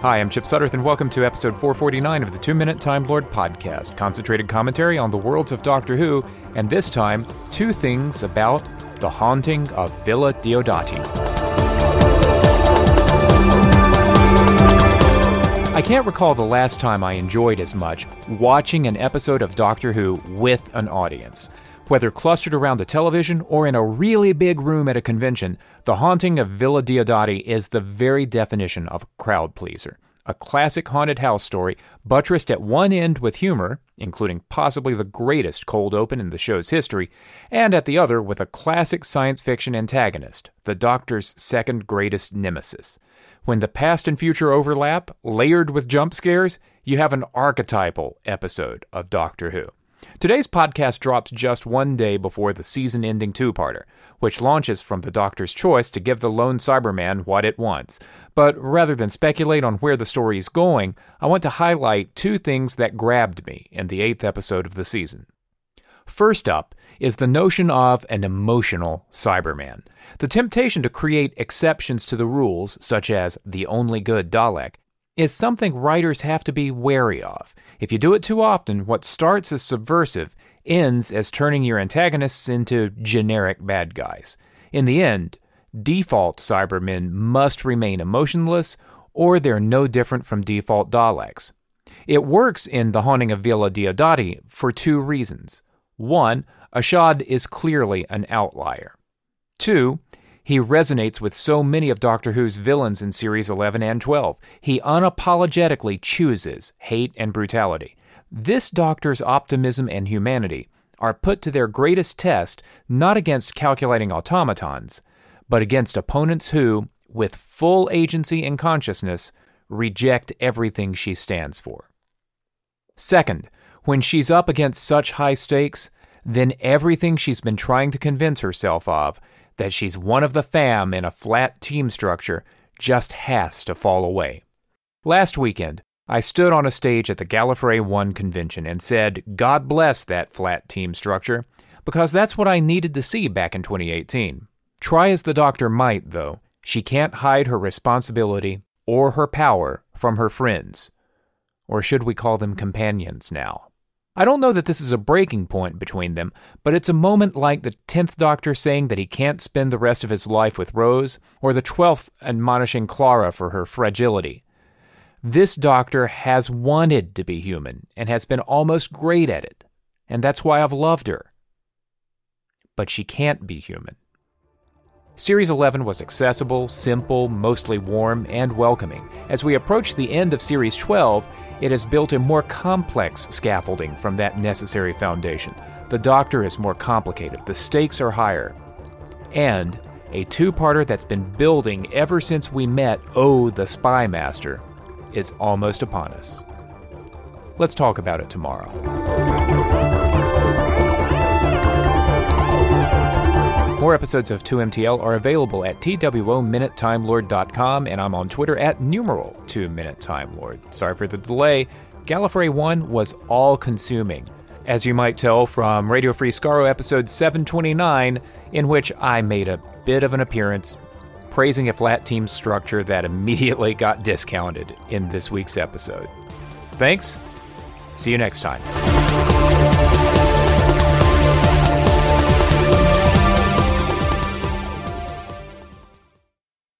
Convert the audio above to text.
Hi, I'm Chip Sudderth, and welcome to episode 449 of the Two Minute Time Lord podcast, concentrated commentary on the worlds of Doctor Who, and this time, two things about the haunting of Villa Diodati. I can't recall the last time I enjoyed as much watching an episode of Doctor Who with an audience. Whether clustered around a television or in a really big room at a convention, The Haunting of Villa Diodati is the very definition of a crowd pleaser. A classic haunted house story, buttressed at one end with humor, including possibly the greatest cold open in the show's history, and at the other with a classic science fiction antagonist, the Doctor's second greatest nemesis. When the past and future overlap, layered with jump scares, you have an archetypal episode of Doctor Who. Today's podcast drops just one day before the season ending two parter, which launches from the Doctor's choice to give the lone Cyberman what it wants. But rather than speculate on where the story is going, I want to highlight two things that grabbed me in the eighth episode of the season. First up is the notion of an emotional Cyberman. The temptation to create exceptions to the rules, such as the only good Dalek, is something writers have to be wary of. If you do it too often, what starts as subversive ends as turning your antagonists into generic bad guys. In the end, default Cybermen must remain emotionless, or they're no different from default Daleks. It works in The Haunting of Villa Diodati for two reasons. One, Ashad is clearly an outlier. Two, he resonates with so many of Doctor Who's villains in series 11 and 12. He unapologetically chooses hate and brutality. This Doctor's optimism and humanity are put to their greatest test not against calculating automatons, but against opponents who, with full agency and consciousness, reject everything she stands for. Second, when she's up against such high stakes, then everything she's been trying to convince herself of that she's one of the fam in a flat team structure just has to fall away. Last weekend, I stood on a stage at the Gallifrey 1 convention and said, God bless that flat team structure, because that's what I needed to see back in 2018. Try as the doctor might, though, she can't hide her responsibility or her power from her friends. Or should we call them companions now? I don't know that this is a breaking point between them, but it's a moment like the 10th Doctor saying that he can't spend the rest of his life with Rose, or the 12th admonishing Clara for her fragility. This Doctor has wanted to be human and has been almost great at it, and that's why I've loved her. But she can't be human. Series 11 was accessible, simple, mostly warm, and welcoming. As we approach the end of Series 12, it has built a more complex scaffolding from that necessary foundation. The Doctor is more complicated, the stakes are higher. And a two parter that's been building ever since we met Oh the Spy Master is almost upon us. Let's talk about it tomorrow. More episodes of 2MTL are available at TWOMinuteTimeLord.com, and I'm on Twitter at numeral 2MinuteTimeLord. Sorry for the delay. Gallifrey 1 was all consuming, as you might tell from Radio Free Skaro episode 729, in which I made a bit of an appearance praising a flat team structure that immediately got discounted in this week's episode. Thanks. See you next time.